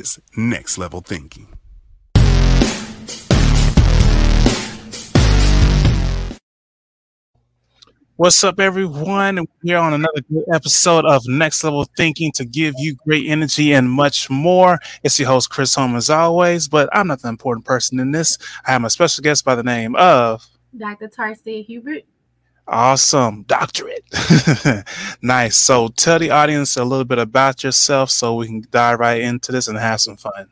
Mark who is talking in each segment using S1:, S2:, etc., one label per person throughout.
S1: is Next Level Thinking.
S2: What's up, everyone? We're here on another good episode of Next Level Thinking to give you great energy and much more. It's your host, Chris Home, as always, but I'm not the important person in this. I have a special guest by the name of
S3: Dr. Tarcia Hubert.
S2: Awesome. Doctorate. nice. So tell the audience a little bit about yourself so we can dive right into this and have some fun.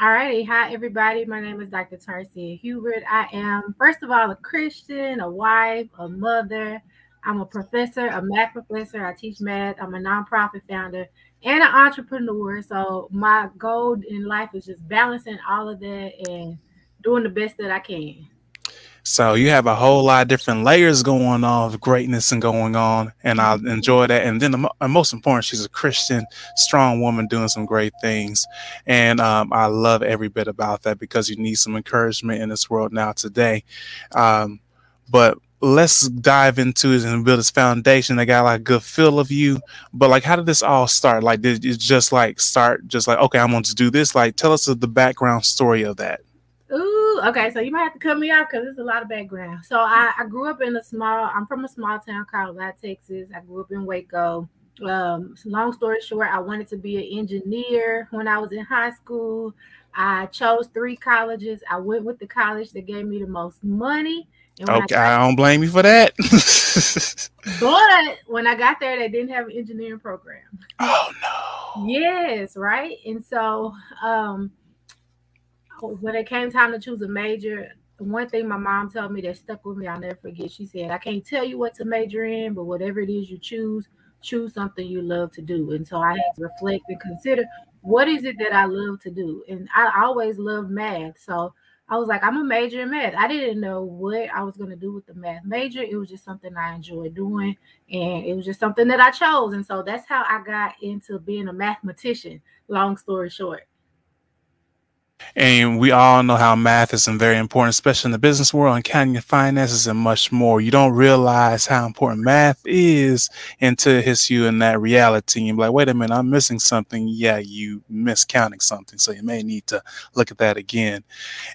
S3: All righty. Hi, everybody. My name is Dr. Tarcia Hubert. I am, first of all, a Christian, a wife, a mother. I'm a professor, a math professor. I teach math. I'm a nonprofit founder and an entrepreneur. So, my goal in life is just balancing all of that and doing the best that I can.
S2: So you have a whole lot of different layers going on of greatness and going on, and I enjoy that. And then the most important, she's a Christian, strong woman doing some great things, and um, I love every bit about that because you need some encouragement in this world now today. Um, but let's dive into it and build this foundation. I got like a good feel of you, but like, how did this all start? Like, did it just like start just like, okay, I'm going to do this? Like, tell us the background story of that.
S3: Okay. So you might have to cut me off because there's a lot of background. So I, I grew up in a small. I'm from a small town called Lott Texas. I grew up in Waco. Um, long story short, I wanted to be an engineer when I was in high school. I chose three colleges. I went with the college that gave me the most money.
S2: okay, I, I, don't blame you for that.
S3: but when I got there, they didn't have an engineering program.
S2: Oh no.
S3: Yes, right. And so um when it came time to choose a major, one thing my mom told me that stuck with me, I'll never forget. She said, I can't tell you what to major in, but whatever it is you choose, choose something you love to do. And so I had to reflect and consider what is it that I love to do. And I always loved math. So I was like, I'm a major in math. I didn't know what I was going to do with the math major. It was just something I enjoyed doing. And it was just something that I chose. And so that's how I got into being a mathematician, long story short.
S2: And we all know how math is very important, especially in the business world and counting your finances and much more. You don't realize how important math is until it hits you in that reality. And you're like, wait a minute, I'm missing something. Yeah, you miscounting something. So you may need to look at that again.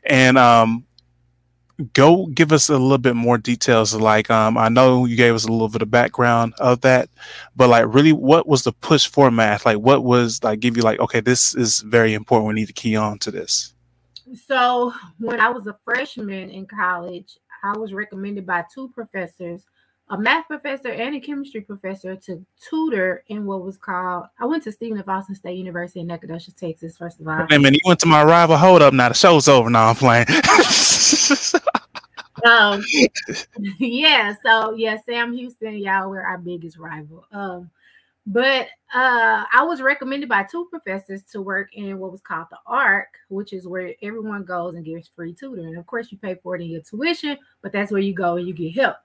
S2: And um, go give us a little bit more details like um i know you gave us a little bit of background of that but like really what was the push for math like what was like give you like okay this is very important. We need to key on to this.
S3: So when i was a freshman in college i was recommended by two professors a math professor and a chemistry professor to tutor in what was called I went to Stephen F. Austin State University in Nacogdoches, Texas, first of all.
S2: Hey man, you went to my rival. Hold up now. The show's over now. I'm playing.
S3: um yeah, so yeah, Sam Houston, y'all were our biggest rival. Um but uh, I was recommended by two professors to work in what was called the ARC, which is where everyone goes and gets free tutoring. Of course, you pay for it in your tuition, but that's where you go and you get help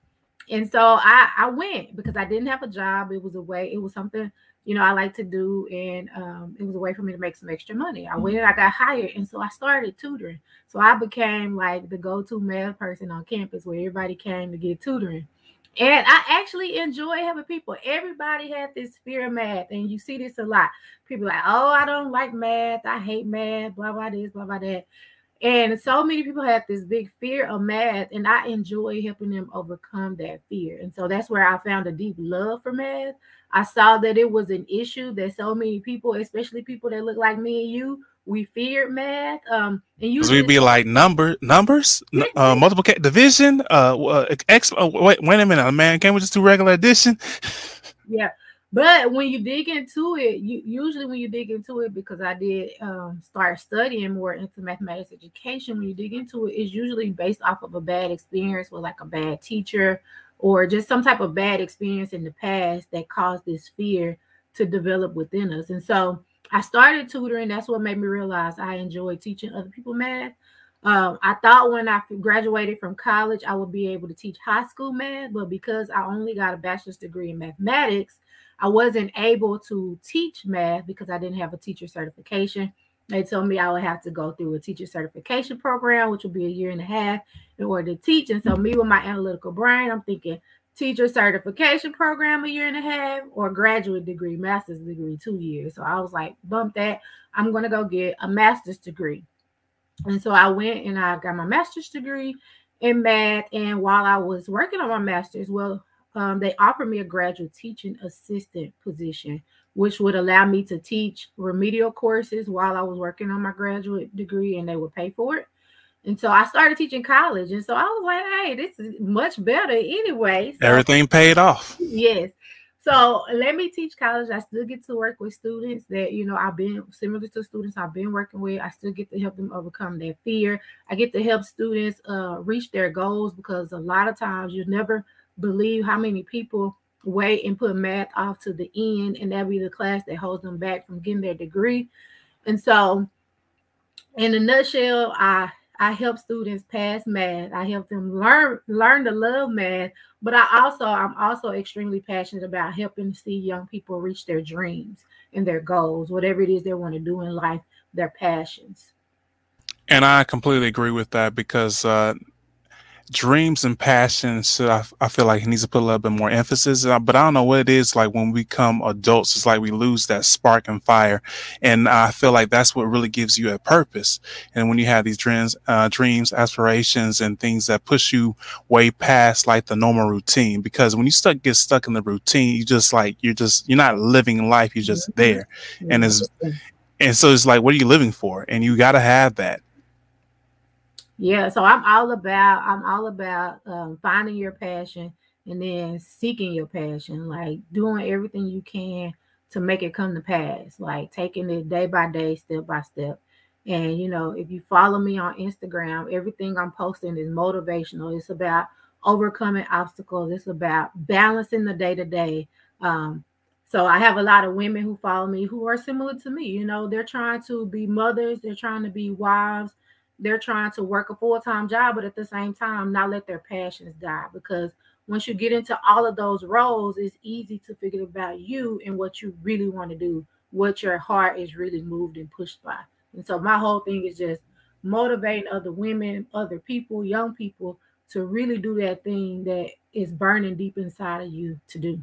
S3: and so I, I went because I didn't have a job. It was a way, it was something, you know, I like to do. And um, it was a way for me to make some extra money. I went and I got hired. And so I started tutoring. So I became like the go-to math person on campus where everybody came to get tutoring. And I actually enjoy having people. Everybody had this fear of math, and you see this a lot. People like, oh, I don't like math. I hate math. Blah blah this, blah blah that. And so many people have this big fear of math, and I enjoy helping them overcome that fear. And so that's where I found a deep love for math. I saw that it was an issue that so many people, especially people that look like me and you, we feared math. Um, and
S2: you we'd be like number numbers, uh, multiplication, division, uh, uh, X. Uh, wait, wait a minute, man, can't we just do regular addition?
S3: Yeah, but when you dig into it, you usually when you dig into it, because I did um, start studying more into mathematics education, when you dig into it, it's usually based off of a bad experience with like a bad teacher or just some type of bad experience in the past that caused this fear to develop within us. And so I started tutoring. That's what made me realize I enjoy teaching other people math. Um, I thought when I graduated from college, I would be able to teach high school math, but because I only got a bachelor's degree in mathematics, I wasn't able to teach math because I didn't have a teacher certification. They told me I would have to go through a teacher certification program, which would be a year and a half in order to teach. And so, me with my analytical brain, I'm thinking teacher certification program a year and a half or graduate degree, master's degree, two years. So I was like, bump that. I'm going to go get a master's degree. And so I went and I got my master's degree in math. And while I was working on my master's, well, um, they offered me a graduate teaching assistant position, which would allow me to teach remedial courses while I was working on my graduate degree and they would pay for it. And so I started teaching college. And so I was like, hey, this is much better anyway. So,
S2: Everything paid off.
S3: Yes. So let me teach college. I still get to work with students that, you know, I've been similar to students I've been working with. I still get to help them overcome their fear. I get to help students uh, reach their goals because a lot of times you never believe how many people wait and put math off to the end, and that be the class that holds them back from getting their degree. And so, in a nutshell, I I help students pass math. I help them learn learn to love math, but I also I'm also extremely passionate about helping to see young people reach their dreams and their goals, whatever it is they want to do in life, their passions.
S2: And I completely agree with that because uh, dreams and passions I, I feel like he needs to put a little bit more emphasis. Uh, but i don't know what it is like when we become adults it's like we lose that spark and fire. And i feel like that's what really gives you a purpose. And when you have these dreams uh, dreams aspirations and things that push you way past like the normal routine because when you stuck get stuck in the routine you just like you're just you're not living life you're just mm-hmm. there. And it's and so it's like what are you living for? And you got to have that
S3: yeah, so I'm all about I'm all about um, finding your passion and then seeking your passion, like doing everything you can to make it come to pass, like taking it day by day, step by step. And you know, if you follow me on Instagram, everything I'm posting is motivational. It's about overcoming obstacles. It's about balancing the day to day. So I have a lot of women who follow me who are similar to me. You know, they're trying to be mothers, they're trying to be wives, they're trying to work a full-time job but at the same time not let their passions die because once you get into all of those roles it's easy to figure about you and what you really want to do what your heart is really moved and pushed by. And so my whole thing is just motivating other women other people young people to really do that thing that is burning deep inside of you to do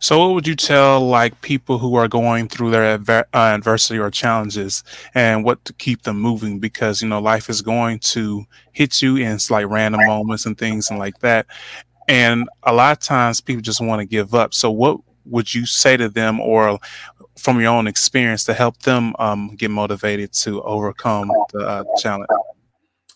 S2: so, what would you tell like people who are going through their adver- uh, adversity or challenges, and what to keep them moving? Because you know, life is going to hit you in like random moments and things and like that. And a lot of times, people just want to give up. So, what would you say to them, or from your own experience, to help them um, get motivated to overcome the uh, challenge?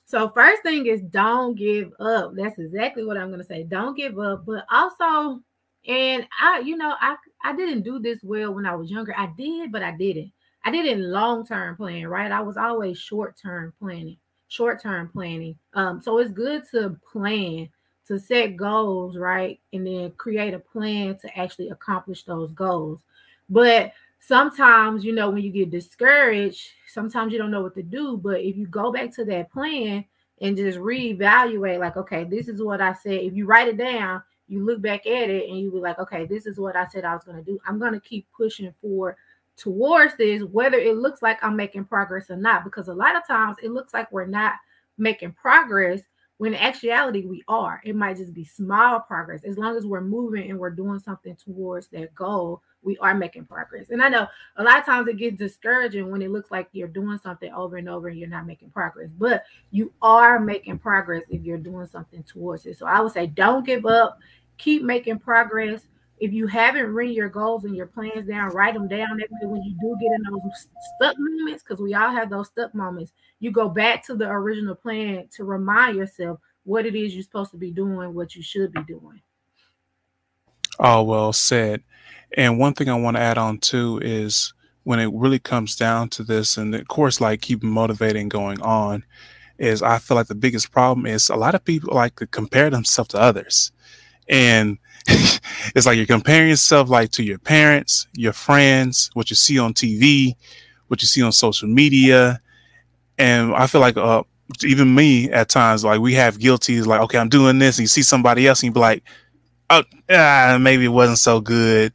S3: So first thing is don't give up. That's exactly what I'm going to say. Don't give up, but also and I, you know, I I didn't do this well when I was younger. I did, but I didn't. I didn't long term plan, right? I was always short term planning, short term planning. Um, so it's good to plan, to set goals, right? And then create a plan to actually accomplish those goals. But sometimes, you know, when you get discouraged, sometimes you don't know what to do. But if you go back to that plan and just reevaluate, like, okay, this is what I said. If you write it down, you look back at it and you be like, okay, this is what I said I was going to do. I'm going to keep pushing forward towards this, whether it looks like I'm making progress or not. Because a lot of times it looks like we're not making progress when in actuality we are. It might just be small progress. As long as we're moving and we're doing something towards that goal, we are making progress. And I know a lot of times it gets discouraging when it looks like you're doing something over and over and you're not making progress, but you are making progress if you're doing something towards it. So I would say don't give up, keep making progress. If you haven't written your goals and your plans down, write them down. That way, when you do get in those stuck moments, because we all have those stuck moments, you go back to the original plan to remind yourself what it is you're supposed to be doing, what you should be doing.
S2: Oh, well said. And one thing I want to add on too is when it really comes down to this, and of course, like keeping motivating going on, is I feel like the biggest problem is a lot of people like to compare themselves to others. And it's like you're comparing yourself like to your parents, your friends, what you see on TV, what you see on social media. And I feel like uh, even me at times, like we have guilty, like, okay, I'm doing this, and you see somebody else, and you be like, oh, ah, maybe it wasn't so good.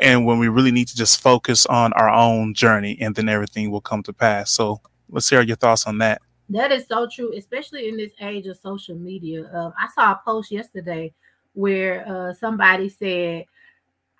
S2: And when we really need to just focus on our own journey, and then everything will come to pass. So let's hear your thoughts on that.
S3: That is so true, especially in this age of social media. Um, I saw a post yesterday where uh, somebody said,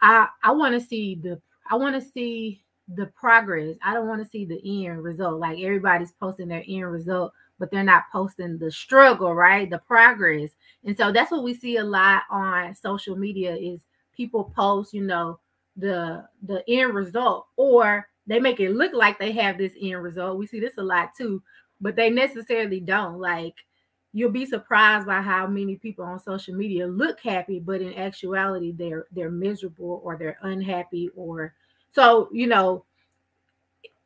S3: "I I want to see the I want to see the progress. I don't want to see the end result. Like everybody's posting their end result, but they're not posting the struggle, right? The progress. And so that's what we see a lot on social media is people post, you know, the the end result or they make it look like they have this end result. We see this a lot too, but they necessarily don't. Like you'll be surprised by how many people on social media look happy, but in actuality they're they're miserable or they're unhappy or so, you know,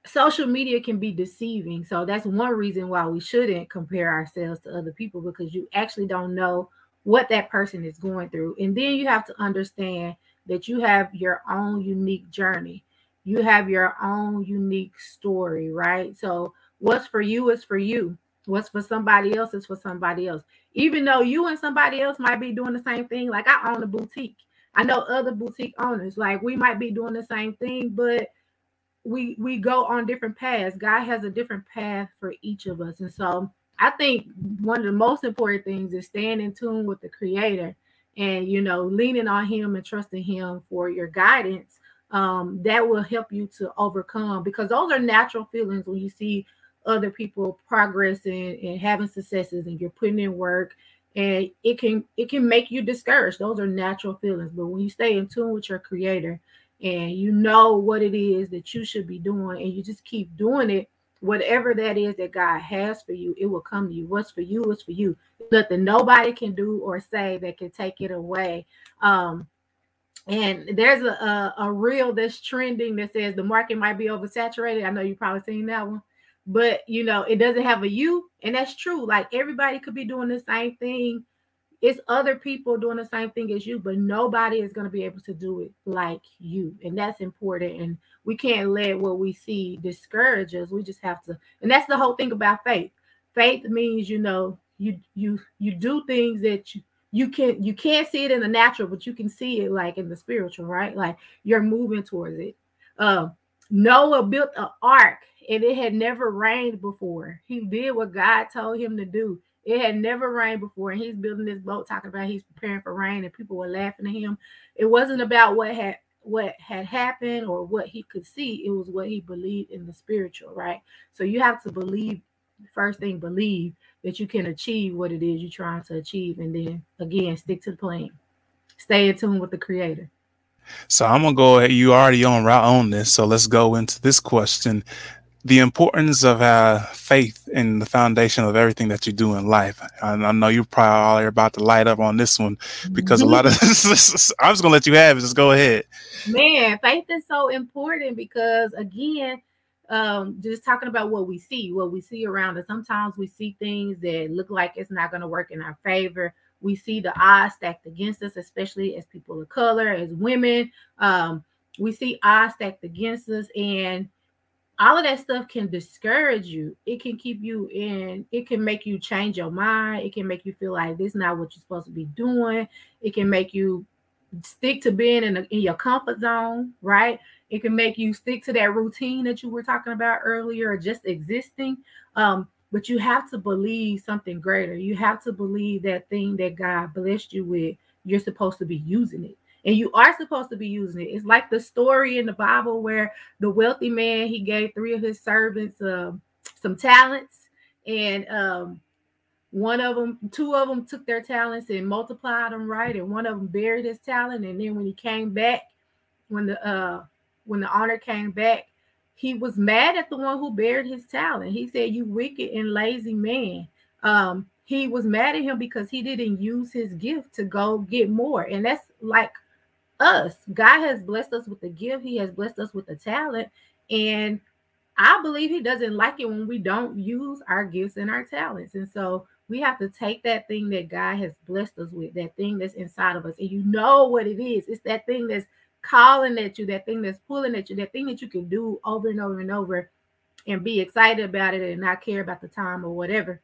S3: social media can be deceiving. So that's one reason why we shouldn't compare ourselves to other people because you actually don't know what that person is going through. And then you have to understand that you have your own unique journey. You have your own unique story, right? So what's for you is for you. What's for somebody else is for somebody else. Even though you and somebody else might be doing the same thing, like I own a boutique. I know other boutique owners, like we might be doing the same thing, but we we go on different paths. God has a different path for each of us. And so I think one of the most important things is staying in tune with the creator and you know leaning on him and trusting him for your guidance um, that will help you to overcome because those are natural feelings when you see other people progressing and having successes and you're putting in work and it can it can make you discouraged those are natural feelings but when you stay in tune with your creator and you know what it is that you should be doing and you just keep doing it whatever that is that god has for you it will come to you. What's for you is for you. Nothing nobody can do or say that can take it away. Um and there's a, a, a reel that's trending that says the market might be oversaturated. I know you've probably seen that one but you know it doesn't have a you and that's true. Like everybody could be doing the same thing it's other people doing the same thing as you, but nobody is going to be able to do it like you. And that's important. And we can't let what we see discourage us. We just have to, and that's the whole thing about faith. Faith means, you know, you you you do things that you you can you can't see it in the natural, but you can see it like in the spiritual, right? Like you're moving towards it. Uh, Noah built an ark and it had never rained before. He did what God told him to do it had never rained before, and he's building this boat, talking about he's preparing for rain, and people were laughing at him. It wasn't about what had what had happened or what he could see. It was what he believed in the spiritual, right? So you have to believe. First thing, believe that you can achieve what it is you're trying to achieve, and then again, stick to the plan. Stay in tune with the Creator.
S2: So I'm gonna go. You already on route on this, so let's go into this question the importance of uh, faith in the foundation of everything that you do in life. I, I know you probably are about to light up on this one because a lot of this, I'm just gonna let you have it. Just go ahead.
S3: Man, faith is so important because again, um, just talking about what we see, what we see around us. Sometimes we see things that look like it's not gonna work in our favor. We see the odds stacked against us, especially as people of color, as women. Um, we see odds stacked against us, and all of that stuff can discourage you. It can keep you in, it can make you change your mind. It can make you feel like this is not what you're supposed to be doing. It can make you stick to being in, a, in your comfort zone, right? It can make you stick to that routine that you were talking about earlier, just existing. Um, but you have to believe something greater. You have to believe that thing that God blessed you with, you're supposed to be using it and you are supposed to be using it. It's like the story in the Bible where the wealthy man he gave three of his servants um, some talents, and um, one of them, two of them took their talents and multiplied them right, and one of them buried his talent. And then when he came back, when the uh, when the owner came back, he was mad at the one who buried his talent. He said, "You wicked and lazy man." Um, he was mad at him because he didn't use his gift to go get more, and that's like us. God has blessed us with the gift, He has blessed us with the talent. And I believe He doesn't like it when we don't use our gifts and our talents. And so we have to take that thing that God has blessed us with, that thing that's inside of us. And you know what it is. It's that thing that's calling at you, that thing that's pulling at you, that thing that you can do over and over and over and be excited about it and not care about the time or whatever.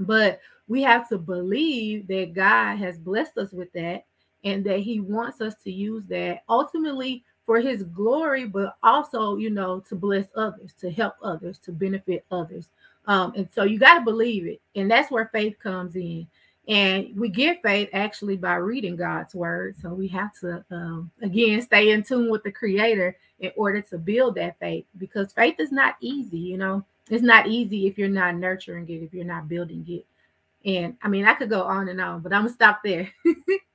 S3: But we have to believe that God has blessed us with that and that he wants us to use that ultimately for his glory, but also, you know, to bless others, to help others, to benefit others. Um, and so you got to believe it. And that's where faith comes in. And we get faith actually by reading God's word. So we have to, um, again, stay in tune with the Creator in order to build that faith because faith is not easy. You know, it's not easy if you're not nurturing it, if you're not building it. And I mean, I could go on and on, but I'm gonna stop there.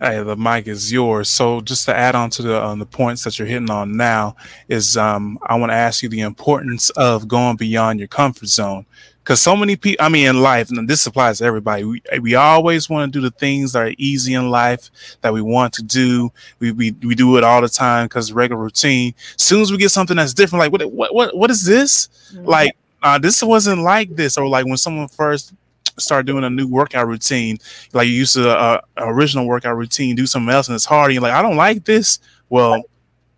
S2: Hey, the mic is yours. So, just to add on to the um, the points that you're hitting on now, is um, I want to ask you the importance of going beyond your comfort zone. Because so many people, I mean, in life, and this applies to everybody, we, we always want to do the things that are easy in life that we want to do. We, we, we do it all the time because regular routine. As soon as we get something that's different, like, what, what, what, what is this? Mm-hmm. Like, uh, this wasn't like this. Or like when someone first start doing a new workout routine, like you used to uh, original workout routine, do something else, and it's hard. And you're like, I don't like this. Well,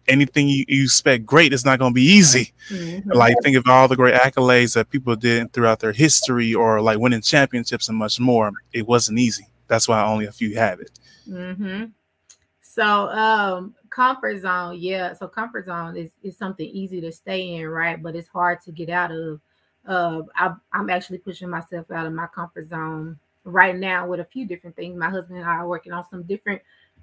S2: anything you, you expect great, it's not going to be easy. Mm-hmm. Like think of all the great accolades that people did throughout their history, or like winning championships and much more. It wasn't easy. That's why only a few have it.
S3: Mm-hmm. So, um, comfort zone, yeah. So comfort zone is, is something easy to stay in, right? But it's hard to get out of uh, I, I'm actually pushing myself out of my comfort zone right now with a few different things. My husband and I are working on some different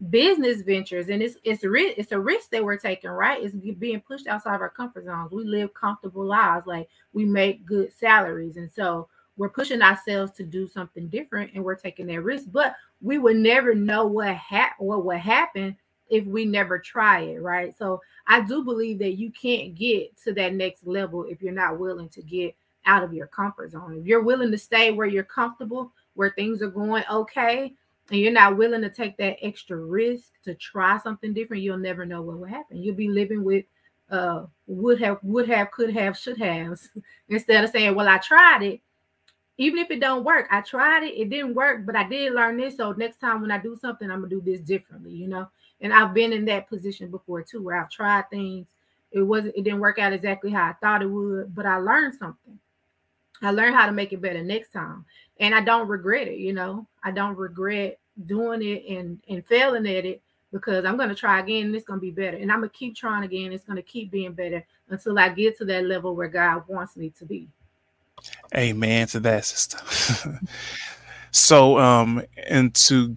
S3: business ventures, and it's it's a risk, it's a risk that we're taking, right? It's being pushed outside of our comfort zones. We live comfortable lives, like we make good salaries, and so we're pushing ourselves to do something different, and we're taking that risk. But we would never know what ha- what would happen if we never try it, right? So I do believe that you can't get to that next level if you're not willing to get out of your comfort zone. If you're willing to stay where you're comfortable, where things are going okay, and you're not willing to take that extra risk to try something different, you'll never know what will happen. You'll be living with uh would have, would have, could have, should have, instead of saying, Well, I tried it. Even if it don't work, I tried it, it didn't work, but I did learn this. So next time when I do something, I'm gonna do this differently, you know. And I've been in that position before too, where I've tried things. It wasn't, it didn't work out exactly how I thought it would, but I learned something. I learned how to make it better next time. And I don't regret it, you know. I don't regret doing it and and failing at it because I'm gonna try again and it's gonna be better. And I'm gonna keep trying again. It's gonna keep being better until I get to that level where God wants me to be.
S2: Amen to that, sister. so um and to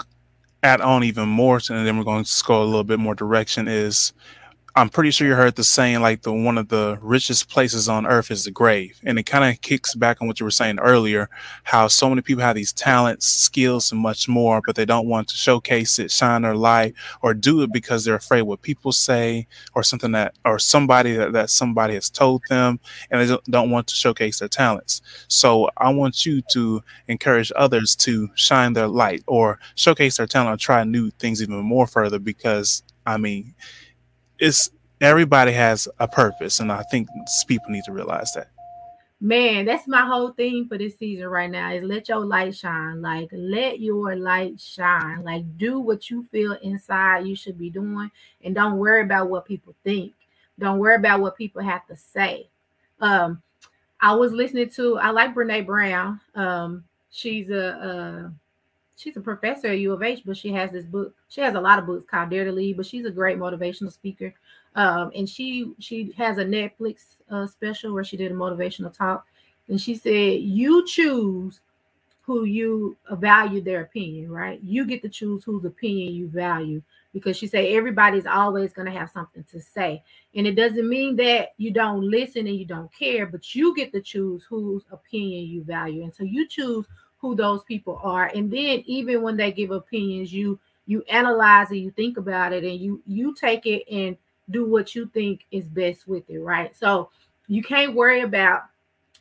S2: add on even more, and then we're going to go a little bit more direction is I'm pretty sure you heard the saying like the one of the richest places on earth is the grave. And it kind of kicks back on what you were saying earlier, how so many people have these talents, skills, and much more, but they don't want to showcase it, shine their light, or do it because they're afraid what people say or something that or somebody that, that somebody has told them and they don't want to showcase their talents. So I want you to encourage others to shine their light or showcase their talent or try new things even more further because I mean it's everybody has a purpose, and I think people need to realize that.
S3: Man, that's my whole thing for this season right now is let your light shine. Like let your light shine. Like do what you feel inside you should be doing and don't worry about what people think. Don't worry about what people have to say. Um I was listening to I like Brene Brown. Um she's a, a she's a professor at U of H, but she has this book. She has a lot of books called Dare to Lead, but she's a great motivational speaker. Um, and she she has a Netflix uh, special where she did a motivational talk, and she said, "You choose who you value their opinion, right? You get to choose whose opinion you value." Because she said everybody's always going to have something to say, and it doesn't mean that you don't listen and you don't care, but you get to choose whose opinion you value, and so you choose who those people are. And then even when they give opinions you you analyze it you think about it and you you take it and do what you think is best with it right? So you can't worry about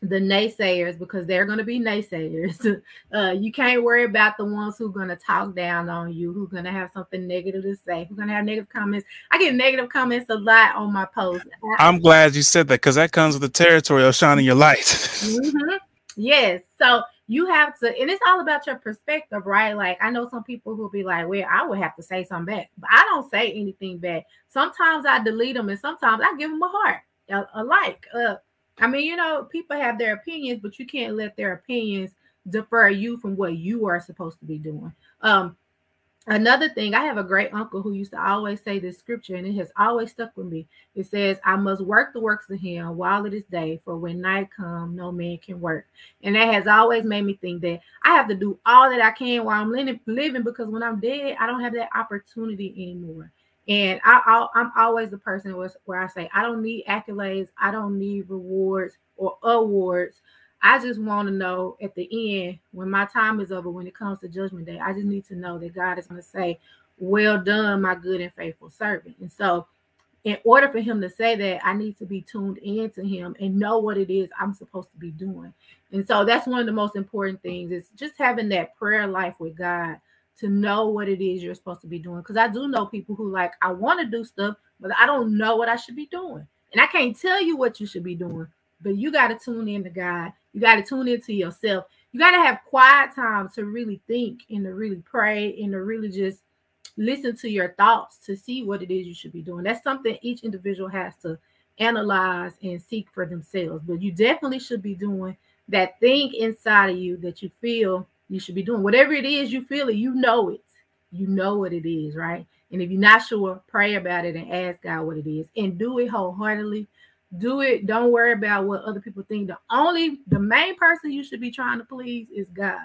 S3: the naysayers because they're going to be naysayers. Uh, you can't worry about the ones who are going to talk down on you who are going to have something negative to say who are going to have negative comments. I get negative comments a lot on my post
S2: i'm glad you said that because that comes with the territory of shining your light.
S3: Mm-hmm. yes. So you have to, and it's all about your perspective, right? Like I know some people who'll be like, "Well, I would have to say something back," but I don't say anything back. Sometimes I delete them, and sometimes I give them a heart, a, a like. Uh, I mean, you know, people have their opinions, but you can't let their opinions defer you from what you are supposed to be doing. Um, another thing, I have a great uncle who used to always say this scripture, and it has always stuck with me. It says, I must work the works of him while it is day, for when night come, no man can work. And that has always made me think that I have to do all that I can while I'm living, because when I'm dead, I don't have that opportunity anymore. And I, am always the person where I say, I don't need accolades, I don't need rewards or awards. I just want to know at the end, when my time is over, when it comes to judgment day, I just need to know that God is going to say, Well done, my good and faithful servant. And so, in order for him to say that, I need to be tuned into him and know what it is I'm supposed to be doing. And so, that's one of the most important things is just having that prayer life with God to know what it is you're supposed to be doing. Because I do know people who like, I want to do stuff, but I don't know what I should be doing. And I can't tell you what you should be doing, but you got to tune in to God. You got to tune into yourself. You got to have quiet time to really think and to really pray and to really just listen to your thoughts to see what it is you should be doing. That's something each individual has to analyze and seek for themselves. But you definitely should be doing that thing inside of you that you feel you should be doing. Whatever it is you feel it, you know it. You know what it is, right? And if you're not sure, pray about it and ask God what it is and do it wholeheartedly. Do it. Don't worry about what other people think. The only, the main person you should be trying to please is God.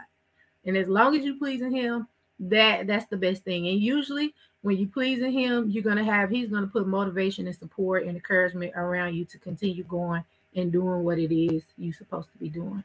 S3: And as long as you're pleasing Him, that that's the best thing. And usually, when you're pleasing Him, you're gonna have He's gonna put motivation and support and encouragement around you to continue going and doing what it is you're supposed to be doing.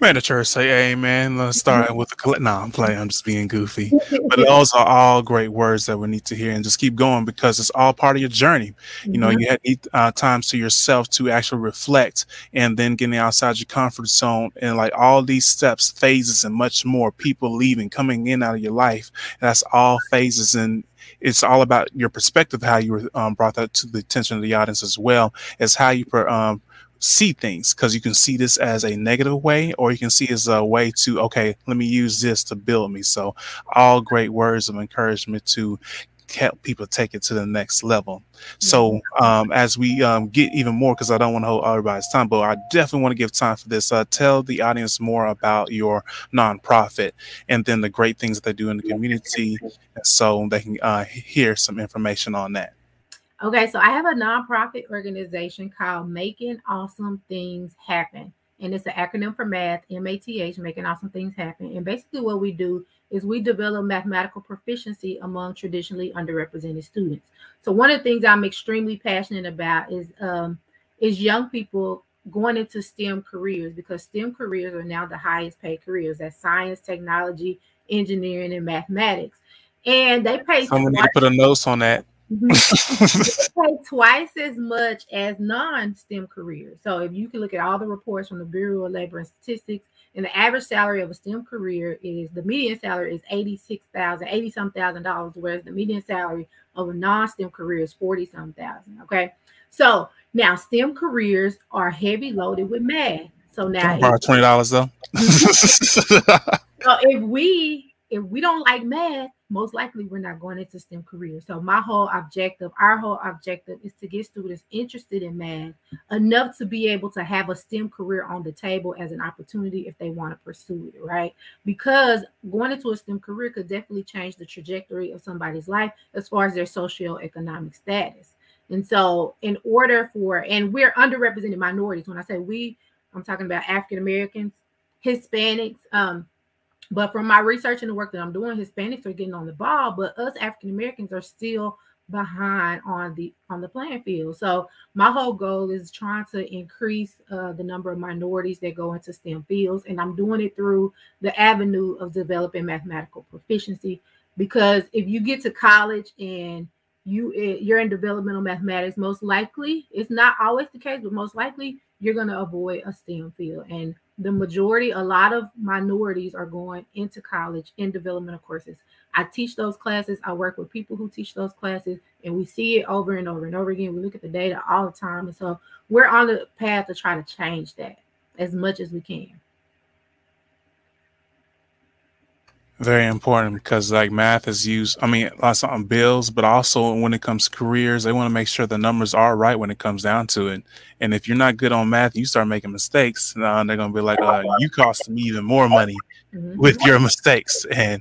S2: Man, the church say amen. Let's start with the no, I'm playing. I'm just being goofy. But those are all great words that we need to hear and just keep going because it's all part of your journey. You know, mm-hmm. you had uh, times to yourself to actually reflect and then getting outside your comfort zone and like all these steps, phases, and much more. People leaving, coming in out of your life. That's all phases and it's all about your perspective, how you were um, brought that to the attention of the audience as well as how you per, um, see things because you can see this as a negative way or you can see as a way to okay let me use this to build me. So all great words of encouragement to help people take it to the next level. So um, as we um, get even more because i don't want to hold everybody's time but i definitely want to give time for this uh, tell the audience more about your nonprofit and then the great things that they do in the community so they can uh, hear some information on that
S3: Okay, so I have a nonprofit organization called Making Awesome Things Happen. And it's an acronym for math, M-A-T-H, making awesome things happen. And basically what we do is we develop mathematical proficiency among traditionally underrepresented students. So one of the things I'm extremely passionate about is um, is young people going into STEM careers because STEM careers are now the highest paid careers. That's science, technology, engineering, and mathematics. And they pay.
S2: Someone need to put a note on that.
S3: Mm-hmm. pay twice as much as non-STEM careers. So if you can look at all the reports from the Bureau of Labor and Statistics, and the average salary of a STEM career is the median salary is 86,000, 80 some thousand dollars, whereas the median salary of a non-STEM career is 40 some thousand. Okay. So now STEM careers are heavy loaded with math. So now
S2: borrow twenty dollars though.
S3: so if we if we don't like math, most likely we're not going into STEM careers. So my whole objective, our whole objective is to get students interested in math enough to be able to have a STEM career on the table as an opportunity if they want to pursue it, right? Because going into a STEM career could definitely change the trajectory of somebody's life as far as their socioeconomic status. And so in order for and we're underrepresented minorities. When I say we, I'm talking about African Americans, Hispanics, um, but from my research and the work that I'm doing, Hispanics are getting on the ball, but us African Americans are still behind on the on the playing field. So my whole goal is trying to increase uh, the number of minorities that go into STEM fields, and I'm doing it through the avenue of developing mathematical proficiency. Because if you get to college and you eh, you're in developmental mathematics, most likely it's not always the case, but most likely you're going to avoid a STEM field and the majority, a lot of minorities are going into college in developmental courses. I teach those classes. I work with people who teach those classes, and we see it over and over and over again. We look at the data all the time. And so we're on the path to try to change that as much as we can.
S2: Very important because like math is used i mean lots on bills but also when it comes to careers they want to make sure the numbers are right when it comes down to it and if you're not good on math you start making mistakes uh, they're going to be like uh, you cost me even more money mm-hmm. with your mistakes and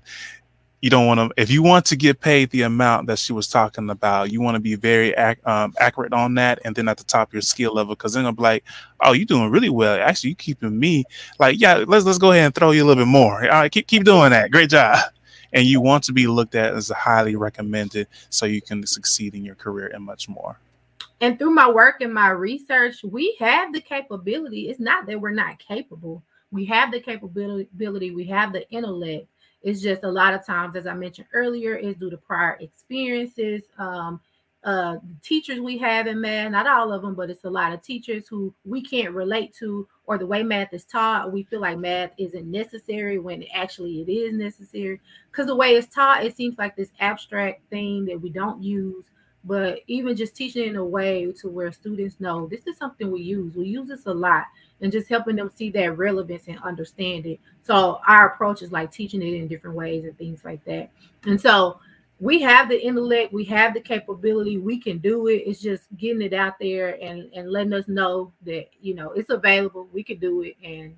S2: you don't want to if you want to get paid the amount that she was talking about you want to be very ac- um, accurate on that and then at the top your skill level because then i'm like oh you're doing really well. Actually you keeping me. Like yeah let's let's go ahead and throw you a little bit more. All right keep, keep doing that. Great job. And you want to be looked at as highly recommended so you can succeed in your career and much more.
S3: And through my work and my research we have the capability it's not that we're not capable. We have the capability we have the intellect it's just a lot of times, as I mentioned earlier, is due to prior experiences. Um, uh, teachers we have in math, not all of them, but it's a lot of teachers who we can't relate to, or the way math is taught, we feel like math isn't necessary when actually it is necessary. Because the way it's taught, it seems like this abstract thing that we don't use. But even just teaching in a way to where students know this is something we use. We use this a lot and just helping them see that relevance and understand it. So our approach is like teaching it in different ways and things like that. And so we have the intellect, we have the capability, we can do it. It's just getting it out there and, and letting us know that you know it's available, we can do it, and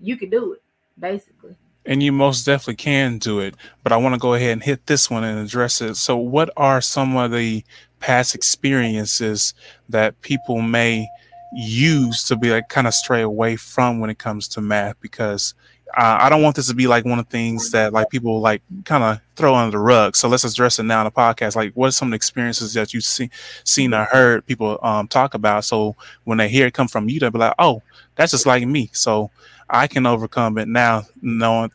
S3: you can do it, basically.
S2: And you most definitely can do it. But I want to go ahead and hit this one and address it. So, what are some of the past experiences that people may use to be like kind of stray away from when it comes to math because uh, I don't want this to be like one of the things that like people like kind of throw under the rug. So let's address it now in the podcast. Like, what are some of the experiences that you've seen, seen or heard people um, talk about? So when they hear it come from you, they'll be like, "Oh, that's just like me." So I can overcome it now, knowing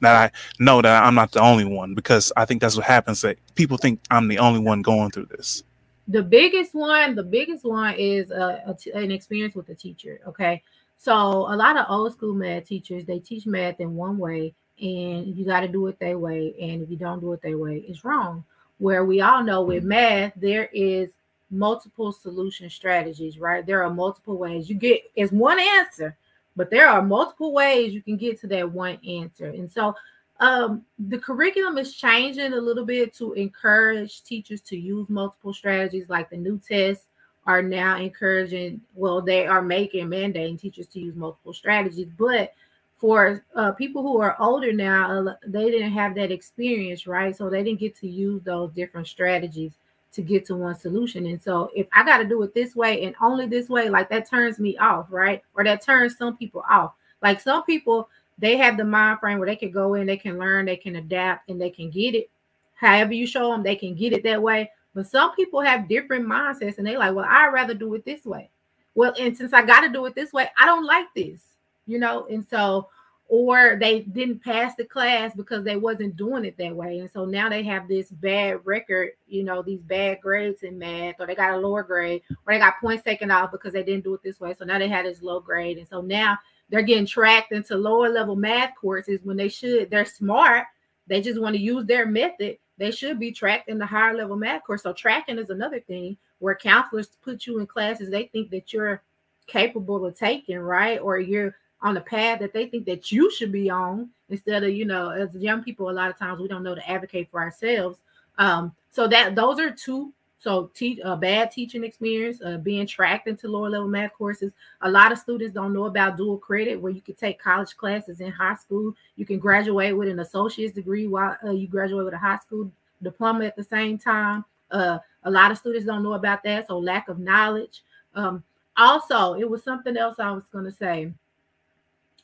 S2: that I know that I'm not the only one. Because I think that's what happens. That people think I'm the only one going through this
S3: the biggest one, the biggest one is a, an experience with a teacher. Okay. So a lot of old school math teachers, they teach math in one way and you got to do it their way. And if you don't do it their way, it's wrong. Where we all know with math, there is multiple solution strategies, right? There are multiple ways you get it's one answer, but there are multiple ways you can get to that one answer. And so um, the curriculum is changing a little bit to encourage teachers to use multiple strategies, like the new tests are now encouraging, well, they are making mandating teachers to use multiple strategies. But for uh, people who are older now, they didn't have that experience, right? So they didn't get to use those different strategies to get to one solution. And so if I got to do it this way and only this way, like that turns me off, right? Or that turns some people off. Like some people, they have the mind frame where they can go in, they can learn, they can adapt, and they can get it. However you show them, they can get it that way. But some people have different mindsets, and they like, well, I'd rather do it this way. Well, and since I got to do it this way, I don't like this, you know. And so, or they didn't pass the class because they wasn't doing it that way, and so now they have this bad record, you know, these bad grades in math, or they got a lower grade, or they got points taken off because they didn't do it this way. So now they had this low grade, and so now they're getting tracked into lower level math courses when they should they're smart they just want to use their method they should be tracked in the higher level math course. So tracking is another thing where counselors put you in classes they think that you're capable of taking right? Or you're on the path that they think that you should be on instead of you know as young people a lot of times we don't know to advocate for ourselves. Um so that those are two so, teach a bad teaching experience, uh, being tracked into lower level math courses. A lot of students don't know about dual credit, where you can take college classes in high school. You can graduate with an associate's degree while uh, you graduate with a high school diploma at the same time. Uh, a lot of students don't know about that, so lack of knowledge. Um, also, it was something else I was going to say.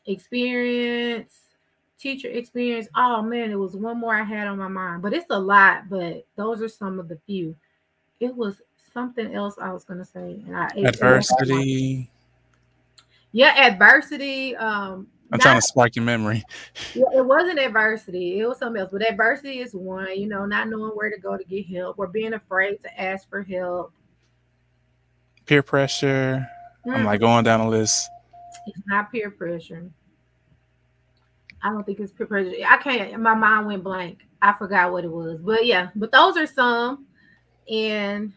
S3: Experience, teacher experience. Oh man, it was one more I had on my mind, but it's a lot. But those are some of the few it was something else I was gonna say, and I
S2: adversity.
S3: Yeah, adversity. Um,
S2: I'm not, trying to spark your memory.
S3: It wasn't adversity. It was something else. But adversity is one. You know, not knowing where to go to get help, or being afraid to ask for help.
S2: Peer pressure. Mm. I'm like going down a list.
S3: It's not peer pressure. I don't think it's peer pressure. I can't. My mind went blank. I forgot what it was. But yeah, but those are some and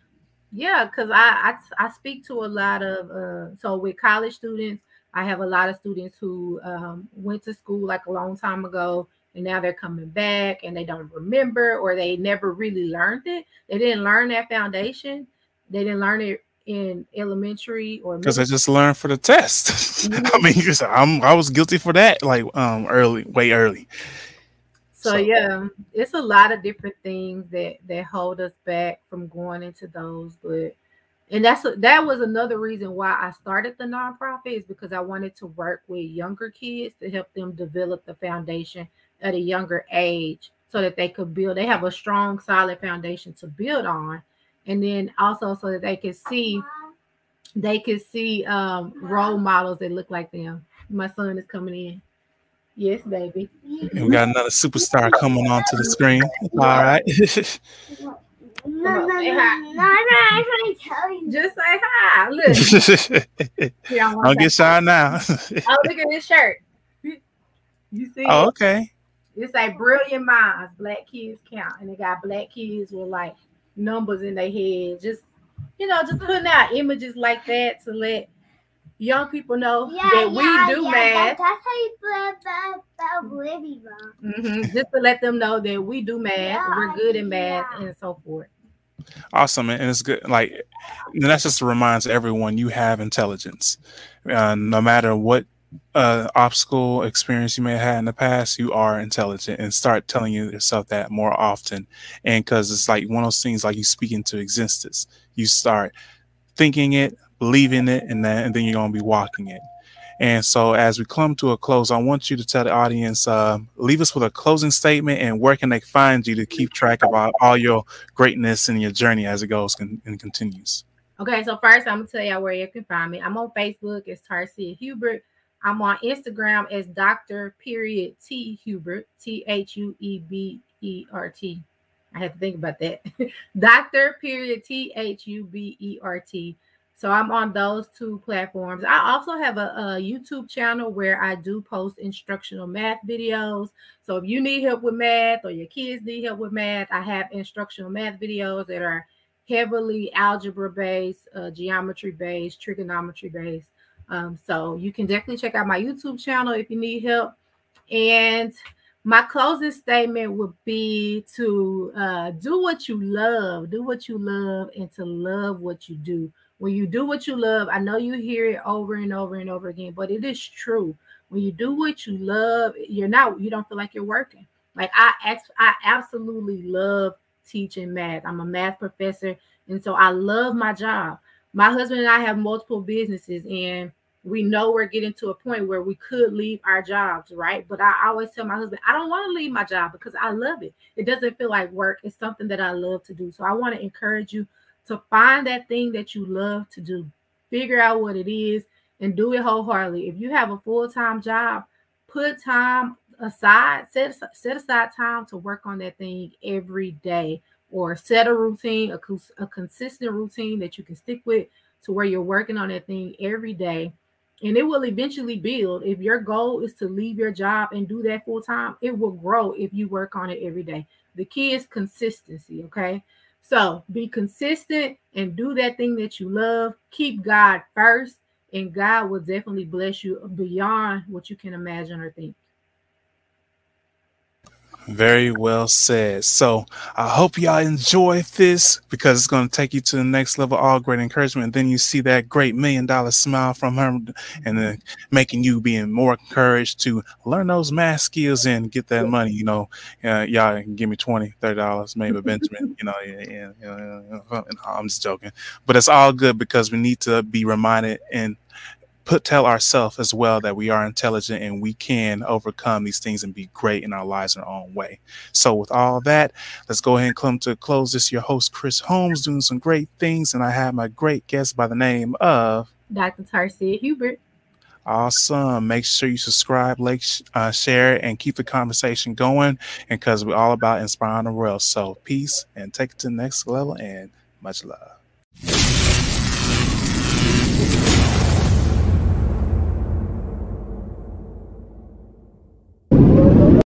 S3: yeah because I, I, I speak to a lot of uh so with college students i have a lot of students who um, went to school like a long time ago and now they're coming back and they don't remember or they never really learned it they didn't learn that foundation they didn't learn it in elementary or
S2: because I just learned for the test. Mm-hmm. I mean, I'm I was guilty for that like um early, way early.
S3: So, so, yeah, it's a lot of different things that that hold us back from going into those. But and that's that was another reason why I started the nonprofit is because I wanted to work with younger kids to help them develop the foundation at a younger age so that they could build they have a strong solid foundation to build on and then also so that they can see they can see um, role models that look like them my son is coming in yes baby
S2: and we got another superstar coming onto the screen all right
S3: no, no, no, no, no, I tell you. Just say hi. Look.
S2: Don't get shy now.
S3: oh, look at this shirt. You see?
S2: Oh, okay.
S3: It's like brilliant minds, black kids count, and they got black kids with like numbers in their head. Just you know, just putting out images like that to let young people know yeah, that yeah, we do yeah, math. That's how you mm-hmm. Just to let them know that we do math, we're good in math, and so forth.
S2: Awesome, and it's good. Like, and that's just to remind everyone you have intelligence, uh, no matter what uh, obstacle experience you may have had in the past, you are intelligent and start telling yourself that more often. And because it's like one of those things like you speak into existence, you start thinking it, believing it, and then, and then you're going to be walking it. And so, as we come to a close, I want you to tell the audience, uh, leave us with a closing statement and where can they find you to keep track of all, your greatness and your journey as it goes and, continues.
S3: Okay, so first I'm gonna tell y'all where you can find me. I'm on Facebook as Tarcia Hubert. I'm on Instagram as Dr. Period T Hubert, T H U E B E R T. I had to think about that. Dr. Period T H U B E R T. So I'm on those two platforms. I also have a, a, YouTube channel where I do post instructional math videos. So if you need help with math or your kids need help with math, I have instructional math videos that are heavily algebra based, uh, geometry based, trigonometry based. Um, so you can definitely check out my YouTube channel if you need help. And my closing statement would be to uh, do what you love, do what you love, and to love what you do. When you do what you love, I know you hear it over and over and over again, but it is true. When you do what you love, you're not, you don't feel like you're working. Like I, I absolutely love teaching math. I'm a math professor, and so I love my job. My husband and I have multiple businesses, and we know we're getting to a point where we could leave our jobs, right? But I always tell my husband, I don't want to leave my job because I love it. It doesn't feel like work. It's something that I love to do. So I want to encourage you to find that thing that you love to do. Figure out what it is and do it wholeheartedly. If you have a full-time job, put time aside, set, set aside time to work on that thing every day or set a routine, a, a consistent routine that you can stick with to where you're working on that thing every day and it will eventually build. If your goal is to leave your job and do that full time, it will grow if you work on it every day. The key is consistency, okay? So be consistent and do that thing that you love. Keep God first, and God will definitely bless you beyond what you can imagine or think.
S2: Very well said. So I hope y'all enjoy this because it's going to take you to the next level. All great encouragement. And then you see that great million dollar smile from her and then making you being more encouraged to learn those math skills and get that money. You know, uh, y'all can give me 20 $30, maybe Benjamin, you know, yeah, yeah, yeah, I'm just joking, but it's all good because we need to be reminded and put tell ourselves as well that we are intelligent and we can overcome these things and be great in our lives in our own way. So with all that, let's go ahead and come to a close. This your host Chris Holmes doing some great things, and I have my great guest by the name of
S3: Dr. Tarcia Hubert.
S2: Awesome. Make sure you subscribe, like, uh, share, and keep the conversation going. And because we're all about inspiring the world. So, peace and take it to the next level and much love.